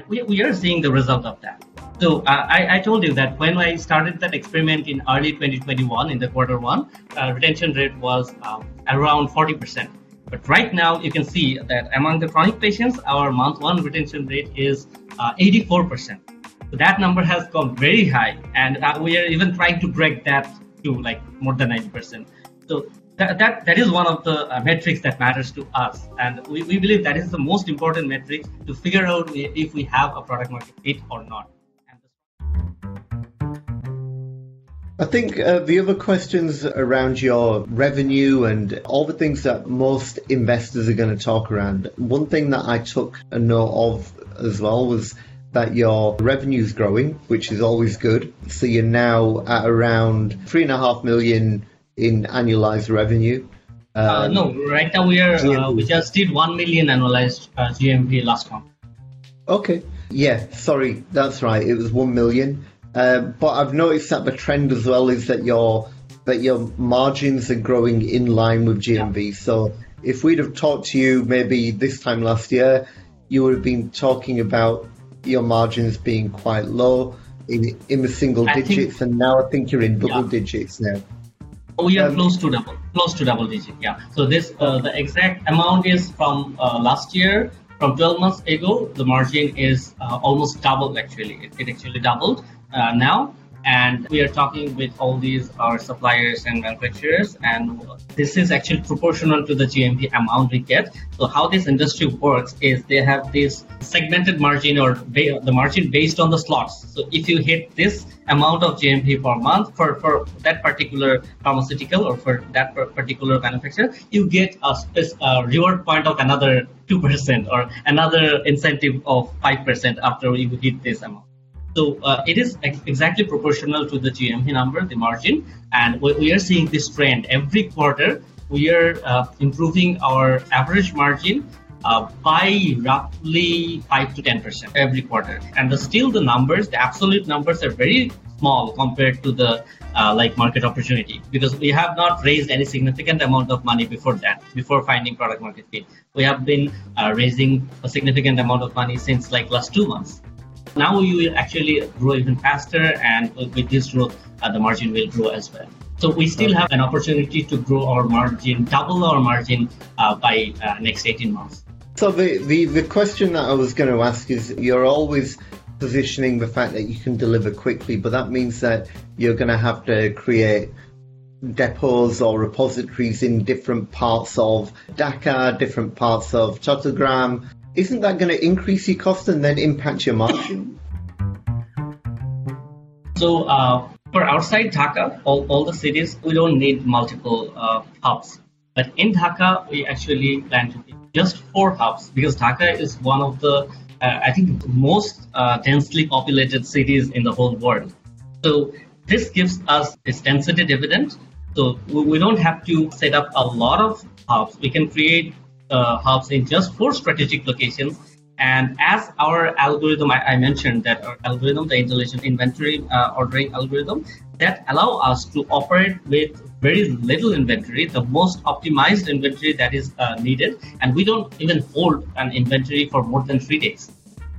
And we, we are seeing the result of that. So uh, I, I, told you that when I started that experiment in early 2021 in the quarter one, uh, retention rate was um, around 40%. But right now you can see that among the chronic patients, our month one retention rate is uh, 84%. So that number has gone very high, and uh, we are even trying to break that to like more than 90%. So that, that, that is one of the uh, metrics that matters to us. And we, we believe that is the most important metric to figure out if we have a product market fit or not. I think uh, the other questions around your revenue and all the things that most investors are going to talk around. One thing that I took a note of as well was that your revenue is growing, which is always good. So you're now at around three and a half million in annualized revenue. Um, uh, no, right now we are uh, we just did one million annualized uh, GMV last month. Okay, yeah, sorry, that's right. It was one million. Uh, but I've noticed that the trend as well is that your that your margins are growing in line with GMV. Yeah. So if we'd have talked to you maybe this time last year, you would have been talking about your margins being quite low in, in the single I digits, think, and now I think you're in double yeah. digits now. We are um, close to double, close to double digit. Yeah. So this uh, the exact amount is from uh, last year. From 12 months ago, the margin is uh, almost doubled. Actually, it, it actually doubled uh, now and we are talking with all these our suppliers and manufacturers and this is actually proportional to the GMV amount we get. So how this industry works is they have this segmented margin or ba- the margin based on the slots. So if you hit this amount of GMV per month for, for that particular pharmaceutical or for that particular manufacturer you get a, a reward point of another 2% or another incentive of 5% after you hit this amount so uh, it is ex- exactly proportional to the GMV number, the margin, and we, we are seeing this trend. Every quarter. We are uh, improving our average margin uh, by roughly five to ten percent every quarter, and the, still the numbers, the absolute numbers, are very small compared to the uh, like market opportunity because we have not raised any significant amount of money before that before finding product market fit. We have been uh, raising a significant amount of money since like last two months now you will actually grow even faster, and with this growth, uh, the margin will grow as well. So we still have an opportunity to grow our margin, double our margin uh, by uh, next 18 months. So the, the, the question that I was going to ask is you're always positioning the fact that you can deliver quickly, but that means that you're going to have to create depots or repositories in different parts of Dhaka, different parts of Chattogram, isn't that going to increase your cost and then impact your margin? So uh, for outside Dhaka, all, all the cities, we don't need multiple uh, hubs. But in Dhaka, we actually plan to be just four hubs because Dhaka is one of the, uh, I think, most uh, densely populated cities in the whole world. So this gives us this density dividend. So we don't have to set up a lot of hubs. We can create uh, hubs in just four strategic locations. And as our algorithm, I, I mentioned that our algorithm, the intelligent inventory uh, ordering algorithm, that allow us to operate with very little inventory, the most optimized inventory that is uh, needed, and we don't even hold an inventory for more than three days.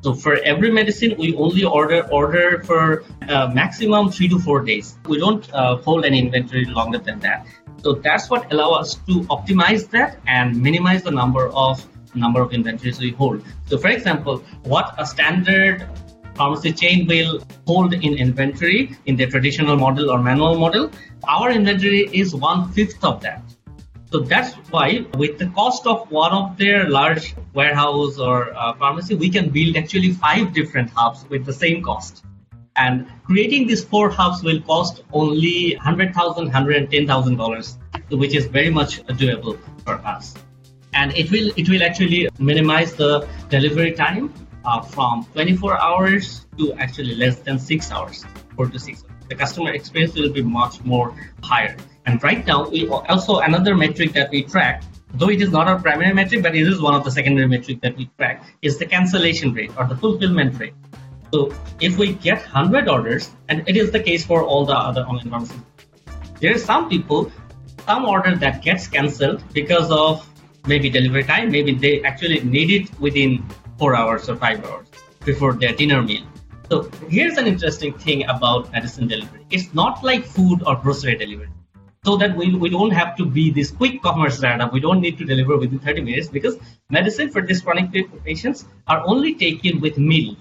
So for every medicine, we only order order for uh, maximum three to four days. We don't uh, hold any inventory longer than that. So that's what allow us to optimize that and minimize the number of number of inventories we hold. So for example, what a standard pharmacy chain will hold in inventory in their traditional model or manual model, our inventory is one fifth of that. So that's why, with the cost of one of their large warehouse or uh, pharmacy, we can build actually five different hubs with the same cost. And creating these four hubs will cost only $100,000, $110,000, which is very much doable for us. And it will it will actually minimize the delivery time uh, from 24 hours to actually less than six hours, four to six. The customer experience will be much more higher. And right now, we also another metric that we track, though it is not our primary metric, but it is one of the secondary metrics that we track, is the cancellation rate or the fulfillment rate. So if we get 100 orders, and it is the case for all the other online pharmacies, there are some people, some order that gets cancelled because of maybe delivery time, maybe they actually need it within four hours or five hours. before their dinner meal. So here's an interesting thing about medicine delivery. It's not like food or grocery delivery. So that we, we don't have to be this quick commerce startup. We don't need to deliver within 30 minutes because medicine for these chronic patients are only taken with meal.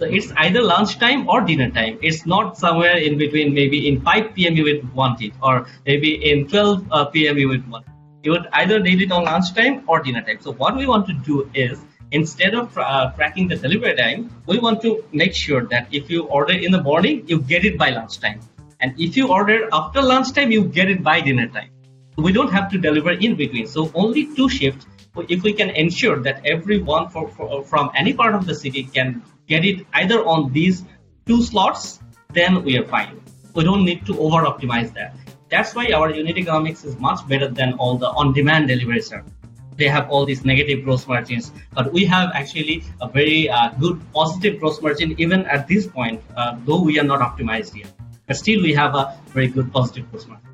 So it's either lunchtime or dinner time. It's not somewhere in between. Maybe in 5 p.m. you would want it, or maybe in 12 uh, p.m. you would want. It. You would either need it on lunchtime or dinner time. So what we want to do is instead of uh, tracking the delivery time, we want to make sure that if you order in the morning, you get it by lunchtime. And if you order after lunchtime, you get it by dinner time. We don't have to deliver in between. So only two shifts. If we can ensure that everyone for, for, from any part of the city can get it either on these two slots, then we are fine. We don't need to over optimize that. That's why our unit economics is much better than all the on-demand delivery service they have all these negative gross margins. But we have actually a very uh, good positive gross margin even at this point, uh, though we are not optimized yet. But still, we have a very good positive gross margin.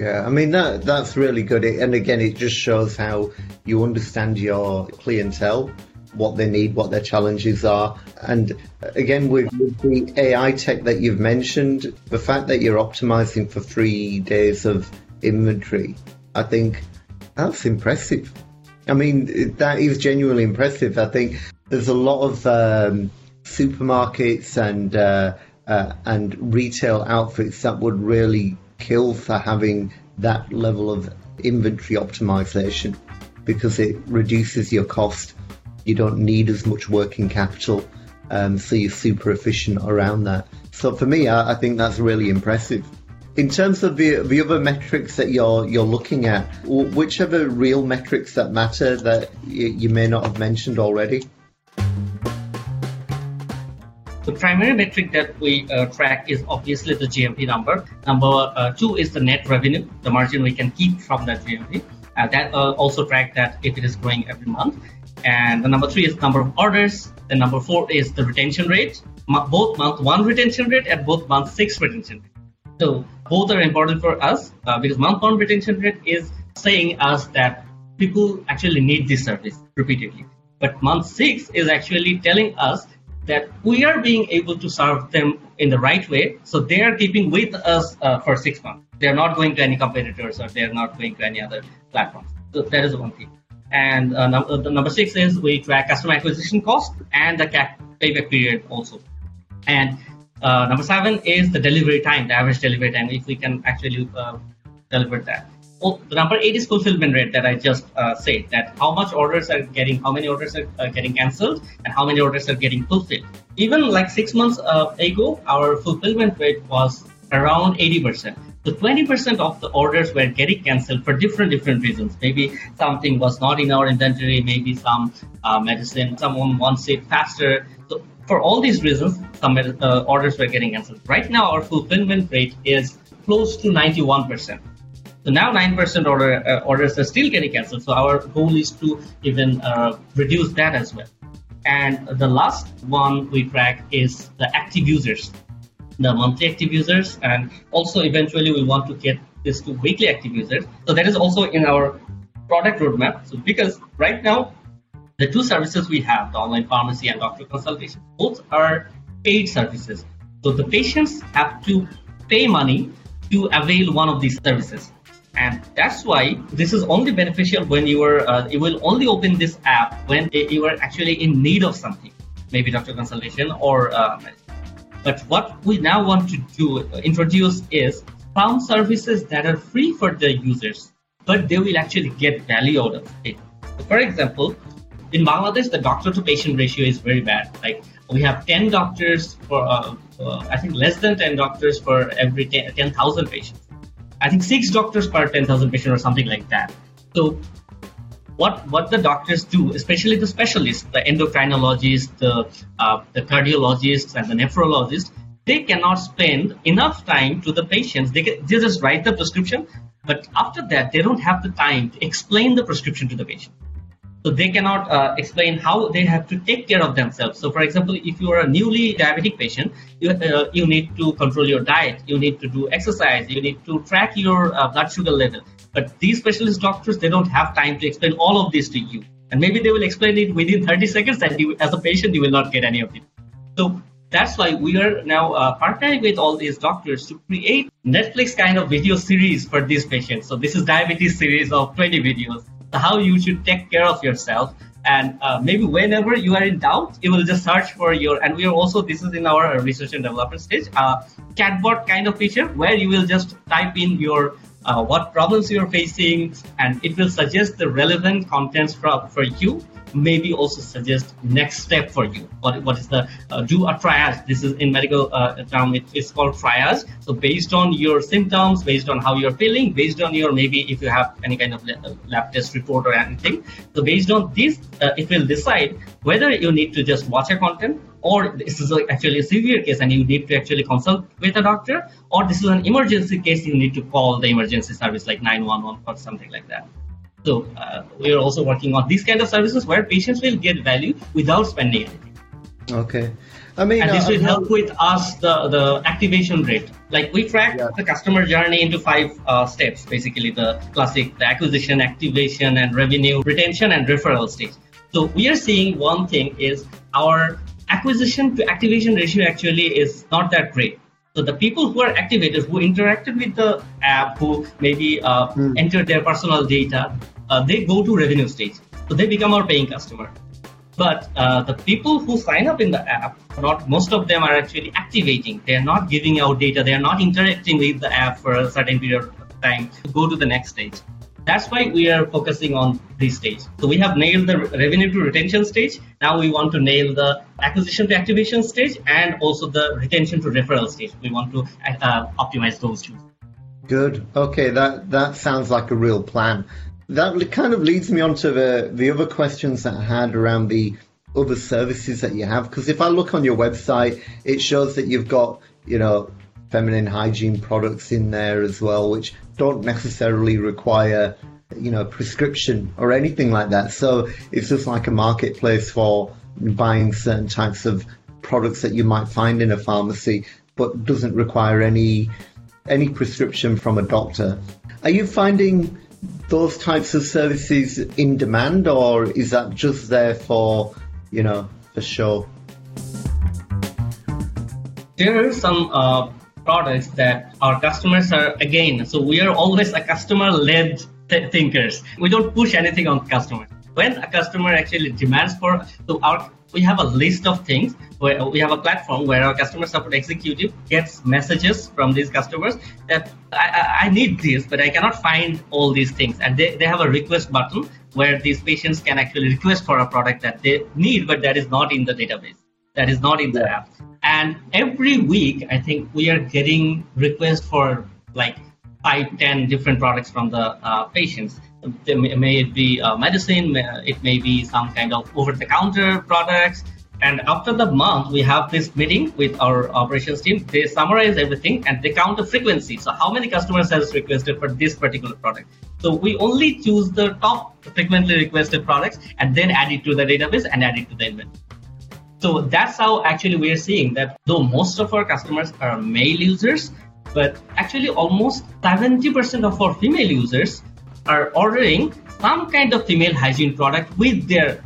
Yeah, I mean that that's really good. And again, it just shows how you understand your clientele, what they need, what their challenges are, and again with, the AI tech that you've mentioned, the fact that you're optimizing for three days of inventory, I think that's impressive. I mean, that is genuinely impressive. I think there's a lot of um, supermarkets and uh, uh, and retail outfits that would really kill for having that level of inventory optimization because it reduces your cost. You don't need as much working capital, um, so you're super efficient around that. So for me, I, I think that's really impressive. In terms of the, the other metrics that you're you're looking at, which are the real metrics that matter that you, you may not have mentioned already? The primary metric that we uh, track is obviously the GMV number. Number uh, two is the net revenue, the margin we can keep from that GMV. Uh, that uh, also track that if it is growing every month. And the number three is number of orders. The number four is the retention rate, both month one retention rate and both month six retention rate. So both are important for us uh, because month one retention rate is saying us that people actually need this service repeatedly. But month six is actually telling us that we are being able to serve them in the right way. So they are keeping with us uh, for six months. They are not going to any competitors or they are not going to any other platforms. So that is one thing. And uh, num- the number six is we track customer acquisition cost and the payback period also. And uh, number seven is the delivery time, the average delivery time, if we can actually uh, deliver that. Oh, the number eight is fulfillment rate that I just uh, said that how much orders are getting, how many orders are uh, getting cancelled, and how many orders are getting fulfilled. Even like six months uh, ago, our fulfillment rate was around 80%. So 20% of the orders were getting cancelled for different different reasons. Maybe something was not in our inventory, maybe some uh, medicine, someone wants it faster. So for all these reasons, some uh, orders were getting cancelled. Right now, our fulfillment rate is close to 91%. So now 9% order, uh, orders are still getting cancelled. So our goal is to even uh, reduce that as well. And the last one we track is the active users, the monthly active users, and also eventually we want to get this to weekly active users. So that is also in our product roadmap. So because right now the two services we have, the online pharmacy and doctor consultation, both are paid services. So the patients have to pay money to avail one of these services. And that's why this is only beneficial when you are, uh, will only open this app when you are actually in need of something, maybe doctor consultation or uh, But what we now want to do, uh, introduce is some services that are free for the users, but they will actually get value out of it. For example, in Bangladesh, the doctor to patient ratio is very bad. Like we have 10 doctors for, uh, uh, I think less than 10 doctors for every 10,000 patients. I think six doctors per 10,000 patients or something like that. So what what the doctors do, especially the specialists, the endocrinologists, the uh, the cardiologists, and the nephrologists, they cannot spend enough time to the patients. They, can, they just write the prescription, but after that, they don't have the time to explain the prescription to the patient. So they cannot uh, explain how they have to take care of themselves. So, for example, if you are a newly diabetic patient, you, uh, you need to control your diet, you need to do exercise, you need to track your uh, blood sugar level. But these specialist doctors, they don't have time to explain all of this to you. And maybe they will explain it within 30 seconds, and you, as a patient, you will not get any of it. So that's why we are now uh, partnering with all these doctors to create Netflix kind of video series for these patients. So this is diabetes series of 20 videos. How you should take care of yourself. And uh, maybe whenever you are in doubt you will just search for your and we are also this is in our research and development stage uh, chatbot kind of feature where you will just type in your uh, what problems you're facing and it will suggest the relevant contents for, for you maybe also suggest next step for you. What, what is the uh, do a triage? This is in medical uh, term. It, it's called triage. So based on your symptoms, based on how you're feeling, based on your maybe if you have any kind of lab test report or anything. So based on this, uh, it will decide whether you need to just watch a content or this is actually a severe case and you need to actually consult with a doctor or this is an emergency case you need to call the emergency service like 911 or something like that so uh, we are also working on these kind of services where patients will get value without spending anything. Okay. I mean, and this uh, will help with us the, the activation rate. Like we track yeah. the customer journey into five uh, steps, basically the classic, the acquisition, activation, and revenue, retention, and referral stage. So we are seeing one thing is our acquisition to activation ratio actually is not that great. So the people who are activated, who interacted with the app, who maybe uh, mm. entered their personal data, uh, they go to revenue stage. So they become our paying customer. But uh, the people who sign up in the app, not most of them are actually activating. They are not giving out data. They are not interacting with the app for a certain period of time to go to the next stage. That's why we are focusing on this stage. So we have nailed the revenue to retention stage. Now we want to nail the acquisition to activation stage and also the retention to referral stage. We want to uh, optimize those two. Good. Okay, that that sounds like a real plan that kind of leads me on to the, the other questions that I had around the other services that you have. Because if I look on your website, it shows that you've got, you know, feminine hygiene products in there as well, which don't necessarily require, you know, prescription or anything like that. So it's just like a marketplace for buying certain types of products that you might find in a pharmacy, but doesn't require any any prescription from a doctor. Are you finding those types of services in demand, or is that just there for, you know, for show? There are some uh, products that our customers are again. So we are always a customer-led th- thinkers. We don't push anything on customers. When a customer actually demands for, so our we have a list of things where we have a platform where our customer support executive gets messages from these customers that I, I, need this, but I cannot find all these things. And they, they have a request button where these patients can actually request for a product that they need, but that is not in the database, that is not in the app. And every week, I think we are getting requests for like five, ten different products from the uh, patients may it be medicine, it may be some kind of over-the-counter products. And after the month, we have this meeting with our operations team. They summarize everything and they count the frequency. So how many customers has requested for this particular product? So we only choose the top frequently requested products and then add it to the database and add it to the inventory. So that's how actually we are seeing that though most of our customers are male users, but actually almost 70% of our female users are ordering some kind of female hygiene product with their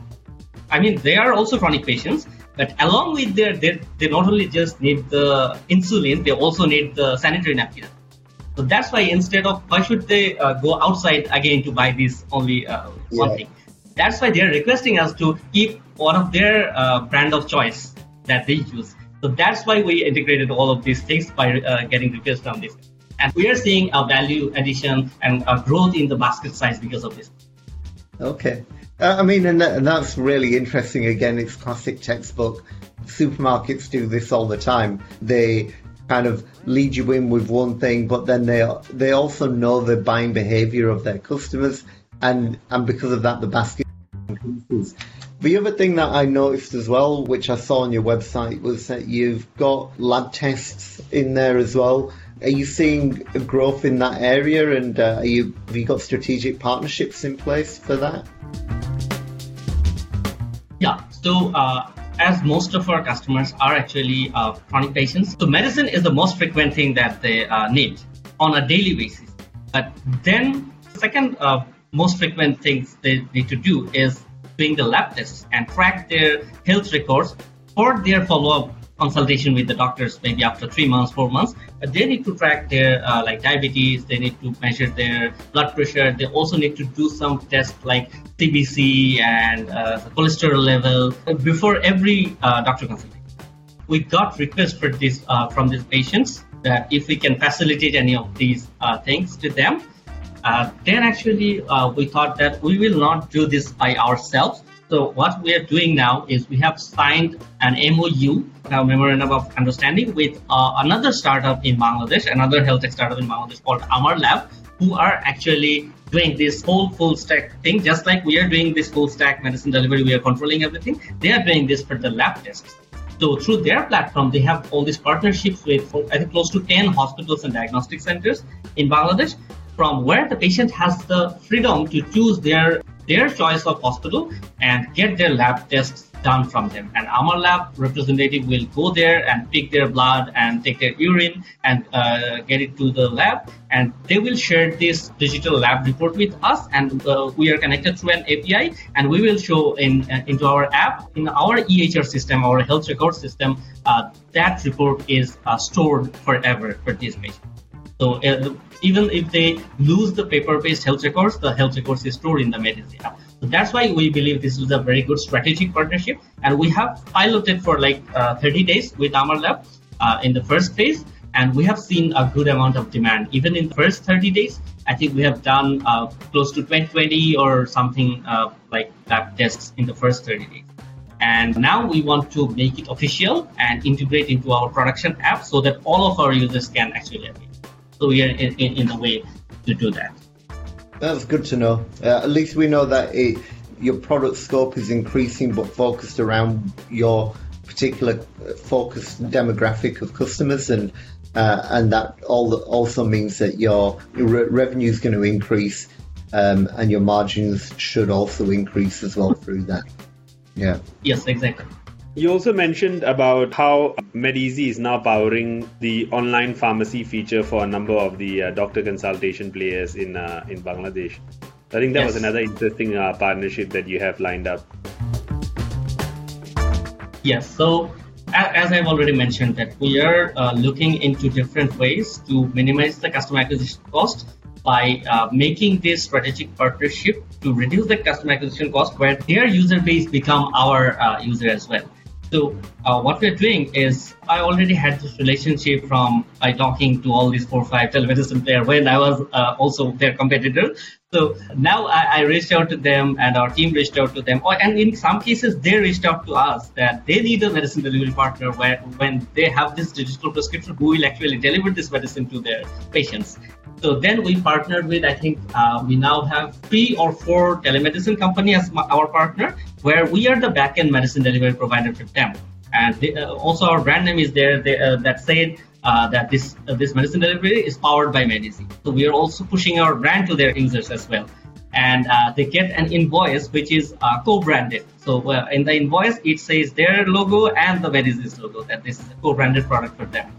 I mean, they are also chronic patients, but along with their, they, they not only just need the insulin, they also need the sanitary napkin. So that's why instead of why should they uh, go outside again to buy this only uh, one yeah. thing? That's why they're requesting us to keep one of their uh, brand of choice that they use. So that's why we integrated all of these things by uh, getting requests from this. And we are seeing a value addition and a growth in the basket size because of this. Okay. Uh, I mean, and, that, and that's really interesting. Again, it's classic textbook. Supermarkets do this all the time. They kind of lead you in with one thing, but then they they also know the buying behavior of their customers, and and because of that, the basket increases. The other thing that I noticed as well, which I saw on your website, was that you've got lab tests in there as well. Are you seeing growth in that area, and uh, you, have you got strategic partnerships in place for that? Yeah. So uh, as most of our customers are actually uh, chronic patients, so medicine is the most frequent thing that they uh, need on a daily basis. But then, second uh, most frequent things they need to do is doing the lab tests and track their health records for their follow-up consultation with the doctors maybe after three months four months but they need to track their uh, like diabetes they need to measure their blood pressure they also need to do some tests like cbc and uh, cholesterol level before every uh, doctor consultation. We got requests for this uh, from these patients that if we can facilitate any of these uh, things to them uh, then actually we thought that we will not do this by ourselves so what we are doing now is we have signed an MOU, a memorandum of understanding, with uh, another startup in Bangladesh, another health tech startup in Bangladesh called Amar Lab, who are actually doing this whole full stack thing, just like we are doing this full stack medicine delivery. We are controlling everything. They are doing this for the lab tests. So through their platform, they have all these partnerships with, I think, close to 10 hospitals and diagnostic centers in Bangladesh, from where the patient has the freedom to choose their their choice of hospital and get their lab tests done from them. Amar Lab representative will go there and pick their blood and take their urine and uh, get it to the lab. And they will share this digital lab report with us. And uh, we are connected through an API. And we will show in uh, into our app, in our EHR system, our health record system, uh, that report is uh, stored forever for this patients. So uh, even if they lose the paper-based health records, the health records is stored in the app. So that's why we believe this is a very good strategic partnership. And we have piloted for like uh, 30 days with Amar Lab uh, in the first phase. And we have seen a good amount of demand. Even in the first 30 days, I think we have done uh, close to 20 or something uh, like lab tests in the first 30 days. And now we want to make it official and integrate into our production app so that all of our users can actually. So we are in, in, in the way to do that. That's good to know. Uh, at least we know that it, your product scope is increasing, but focused around your particular uh, focused demographic of customers, and uh, and that all also means that your, your re- revenue is going to increase, um, and your margins should also increase as well through that. Yeah. Yes, exactly. You also mentioned about how MedEasy is now powering the online pharmacy feature for a number of the uh, doctor consultation players in uh, in Bangladesh. I think that yes. was another interesting uh, partnership that you have lined up. Yes. So as I've already mentioned, that we are uh, looking into different ways to minimize the customer acquisition cost by uh, making this strategic partnership to reduce the customer acquisition cost, where their user base become our uh, user as well. So uh, what we're doing is I already had this relationship from by talking to all these four or five telemedicine players when I was uh, also their competitor. So now I, I, reached out to them and our team reached out to them. Or, and in some cases, they reached out to us that they need a medicine delivery partner where when they have this digital prescription who will actually deliver this medicine to their patients. So then we partnered with, I think uh, we now have three or four telemedicine company as our partner, where we are the backend medicine delivery provider for them. And they, uh, also our brand name is there they, uh, that said uh, that this uh, this medicine delivery is powered by MedEasy. So we are also pushing our brand to their users as well. And uh, they get an invoice which is co-branded. So in the invoice, it says their logo and the MedEasy's logo that this is a co-branded product for them.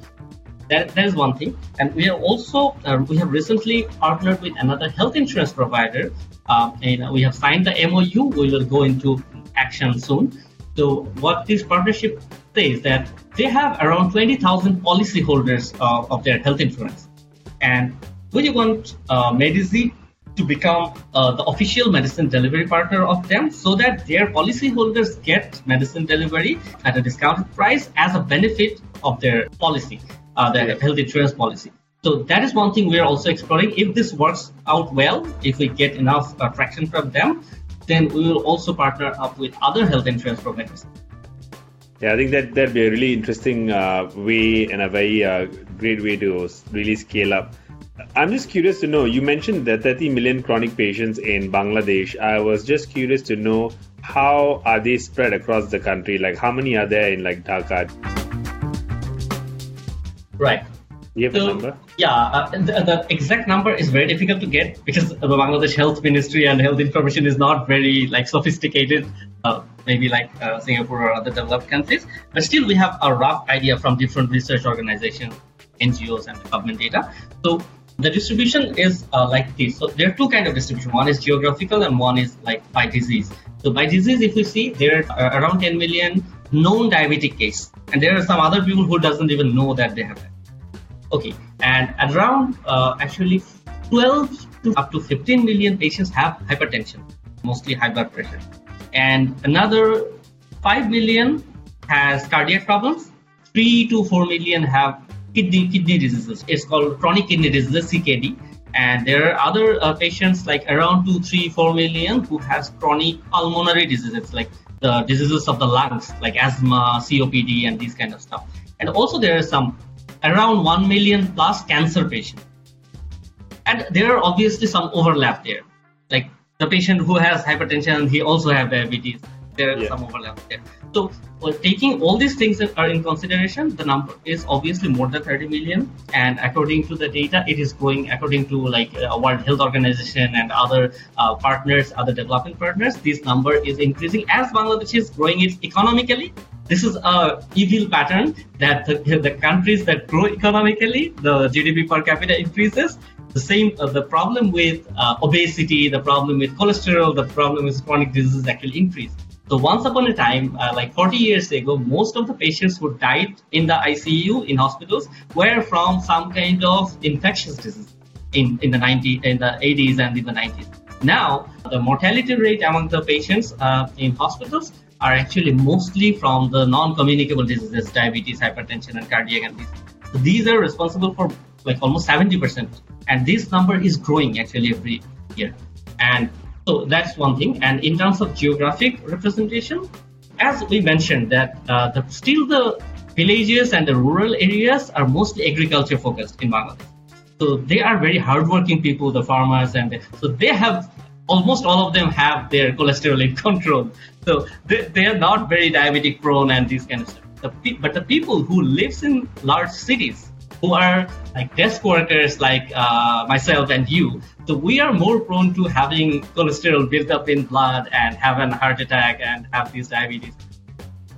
That, that is one thing. And we have also uh, we have recently partnered with another health insurance provider. Uh, and we have signed the MOU. We will go into action soon. So what this partnership says that they have around 20,000 policyholders uh, of their health insurance, and we want uh, MedEasy to become uh, the official medicine delivery partner of them so that their policyholders get medicine delivery at a discounted price as a benefit of their policy uh, the health insurance policy. So that is one thing we are also exploring. If this works out well, if we get enough uh, traction from them, then we will also partner up with other health insurance providers. Yeah, I think that that'd be a really interesting uh, way and a very uh, great way to really scale up. I'm just curious to know. You mentioned that 30 million chronic patients in Bangladesh. I was just curious to know how are they spread across the country? Like, how many are there in like Dhaka? Right. You have so, a number? Yeah, uh, the, the, exact number is very difficult to get because the Bangladesh Health Ministry and health information is not very like sophisticated, uh, maybe like uh, Singapore or other developed countries. But still, we have a rough idea from different research organizations, NGOs, and government data. So the distribution is uh, like this. So there are two kind of distribution. One is geographical and one is like by disease. So by disease, if you see, there are around 10 million known diabetic case, and there are some other people who doesn't even know that they have that. Okay, and around uh, actually 12 to up to 15 million patients have hypertension, mostly high blood pressure, and another 5 million has cardiac problems. 3 to 4 million have kidney kidney diseases. It's called chronic kidney disease (CKD). And there are other uh, patients like around 2, 3, 4 million who has chronic pulmonary diseases like the diseases of the lungs like asthma, COPD, and these kind of stuff. And also there are some around 1 million plus cancer patients. And there are obviously some overlap there. Like the patient who has hypertension, he also have diabetes. There are yeah. some overlap there. So well, taking all these things that are in consideration, the number is obviously more than 30 million. And according to the data, it is going according to like uh, World Health Organization and other uh, partners, other developing partners. This number is increasing as Bangladesh is growing it economically. This is a evil pattern that the, the countries that grow economically, the GDP per capita increases. The same, uh, the problem with uh, obesity, the problem with cholesterol, the problem with chronic diseases actually increase. So once upon a time, uh, like 40 years ago, most of the patients who died in the ICU in hospitals were from some kind of infectious disease in, in the 90s, in the 80s and in the 90s. Now, the mortality rate among the patients uh, in hospitals are actually mostly from the non-communicable diseases, diabetes, hypertension, and cardiac and these. So these are responsible for like almost 70%, and this number is growing actually every year. And so that's one thing. And in terms of geographic representation, as we mentioned, that uh, the, still the villages and the rural areas are mostly agriculture focused in Bangladesh. So they are very hardworking people, the farmers, and they, so they have almost all of them have their cholesterol in control. So they, they are not very diabetic prone and these kind of stuff. The, but the people who lives in large cities, who are like desk workers like uh, myself and you. So we are more prone to having cholesterol built up in blood and have an heart attack and have these diabetes.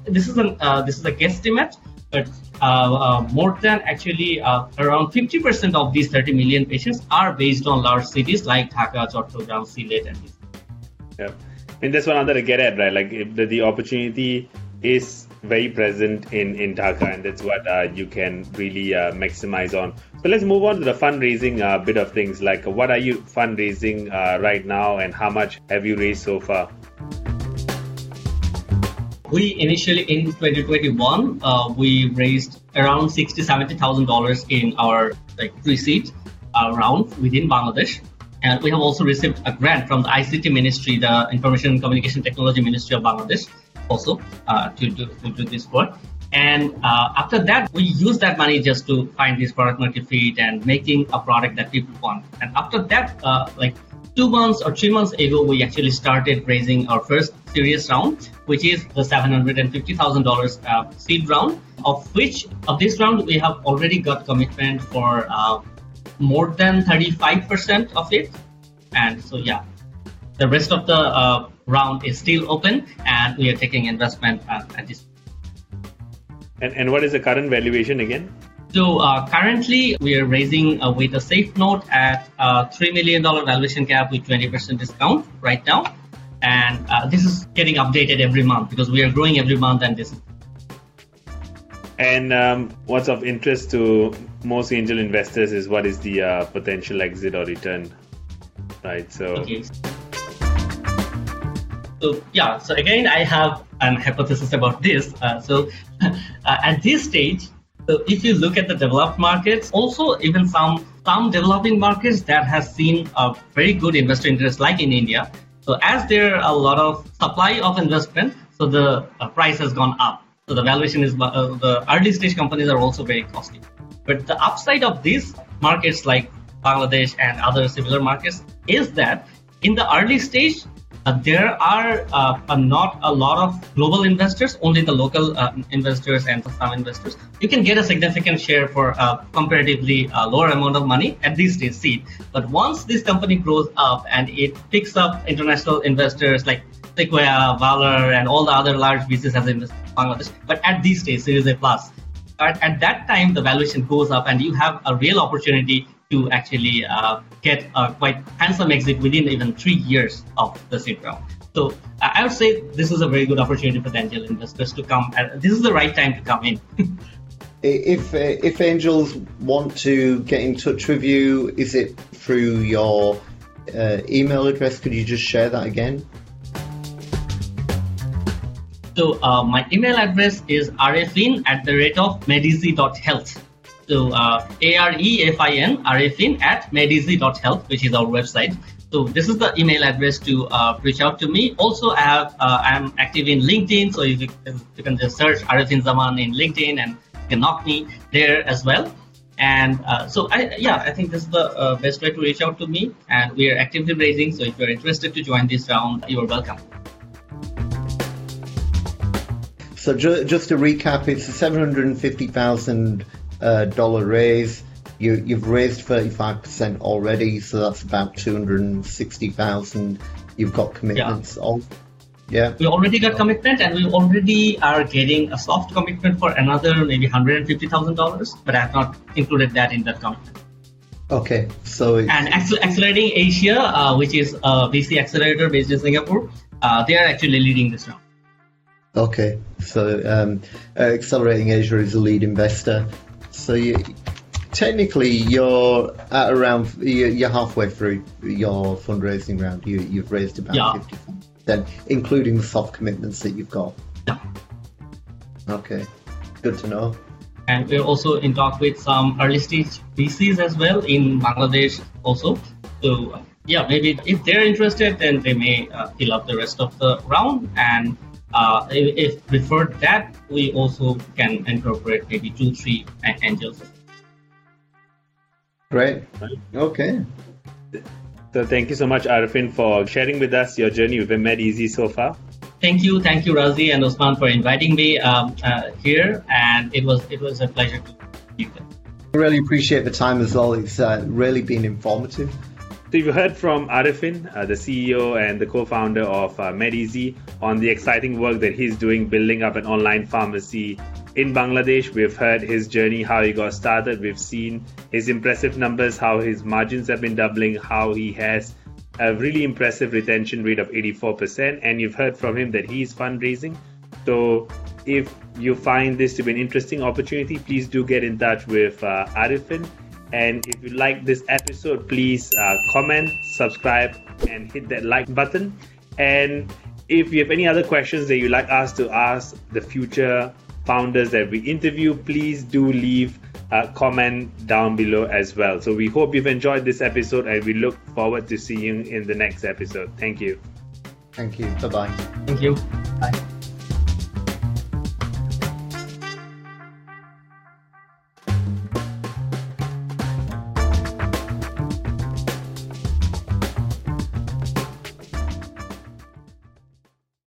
This is an uh, this is a guesstimate, but uh, uh more than actually uh, around 50% of these 30 million patients are based on large cities like Dhaka, Chattogram, Sylhet, and these. Yeah, and that's one other to get at, right? Like the, the opportunity is very present in, in Dhaka, and that's what uh, you can really uh, maximize on. So let's move on to the fundraising uh, bit of things. Like, what are you fundraising uh, right now, and how much have you raised so far? We initially in 2021 uh, we raised around sixty seventy thousand dollars in our like pre-seed uh, round within Bangladesh. And we have also received a grant from the ICT Ministry, the Information and Communication Technology Ministry of Bangladesh, also uh, to, do, to do this work. And uh, after that, we use that money just to find this product market fit and making a product that people want. And after that, uh, like two months or three months ago, we actually started raising our first serious round, which is the $750,000 uh, seed round, of which of this round we have already got commitment for uh, more than 35% of it. And so, yeah, the rest of the uh, round is still open and we are taking investment at this. And, and what is the current valuation again? So uh, currently we are raising uh, with a safe note at uh, $3 million valuation cap with 20% discount right now. And uh, this is getting updated every month because we are growing every month and this and um, what's of interest to most angel investors is what is the uh, potential exit or return, right? So. Okay. So yeah, so again, I have an hypothesis about this. Uh, so uh, at this stage, so if you look at the developed markets, also even some some developing markets that has seen a very good investor interest, like in India. So as there are a lot of supply of investment, so the uh, price has gone up. So the valuation is uh, the early stage companies are also very costly. But the upside of these markets like Bangladesh and other similar markets is that in the early stage there are uh, not a lot of global investors, only the local uh, investors and some investors. You can get a significant share for a comparatively uh, lower amount of money at this stage seed. But once this company grows up and it picks up international investors like Sequoia, Valor, and all the other large VCs as in Bangladesh, but at this stage, Series A plus, at, at that time the valuation goes up and you have a real opportunity to actually uh, get a quite handsome exit within even three years of the seed round. So I would say this is a very good opportunity for the angel investors to come. This is the right time to come in. if if angels want to get in touch with you, is it through your uh, email address? Could you just share that again? So uh, my email address is arefin at the rate of medeasy.health. So uh, A-R-E-F-I-N, arefin at medeasy.health, which is our website. So this is the email address to uh, reach out to me. Also, I have uh, I'm active in LinkedIn, so you can, you can just search Arefin Zaman in LinkedIn and you can knock me there as well. And uh, so, I, yeah, I think this is the uh, best way to reach out to me. And we are actively raising, so if you're interested to join this round, you are welcome. So ju- just to recap, it's seven hundred and fifty thousand dollar raise. You, you've raised thirty five percent already, so that's about two hundred and sixty thousand. You've got commitments yeah. Yeah. We already got commitment, and we already are getting a soft commitment for another maybe hundred and fifty thousand dollars, but I have not included that in that commitment. Okay, so and accelerating Asia, uh, which is a VC accelerator based in Singapore, uh, they are actually leading this round. Okay, so um, uh, Accelerating Asia is a lead investor. So you, technically, you're at around you're halfway through your fundraising round. You, you've raised about yeah. fifty percent, including the soft commitments that you've got. Yeah. Okay, good to know. And we're also in talk with some early stage VCs as well in Bangladesh also. So yeah, maybe if they're interested, then they may uh, fill up the rest of the round and uh, if, if preferred that, we also can incorporate maybe two, three angels. Great. Okay. So thank you so much, Arefin, for sharing with us your journey with MedEasy so far. Thank you, thank you, Razy and Osman, for inviting me um, uh, here, and it was it was a pleasure to be here. Really appreciate the time as well. It's uh, really been informative. So you've heard from Arefin, uh, the CEO and the co-founder of uh, MedEasy, on the exciting work that he's doing building up an online pharmacy in Bangladesh. We've heard his journey, how he got started. We've seen his impressive numbers, how his margins have been doubling, how he has a really impressive retention rate of 84%. And you've heard from him that he's fundraising. So if you find this to be an interesting opportunity, please do get in touch with uh, Arefin and if you like this episode, please uh, comment, subscribe, and hit that like button. And if you have any other questions that you'd like us to ask the future founders that we interview, please do leave a comment down below as well. So we hope you've enjoyed this episode and we look forward to seeing you in the next episode. Thank you. Thank you. Bye bye. Thank you. Bye.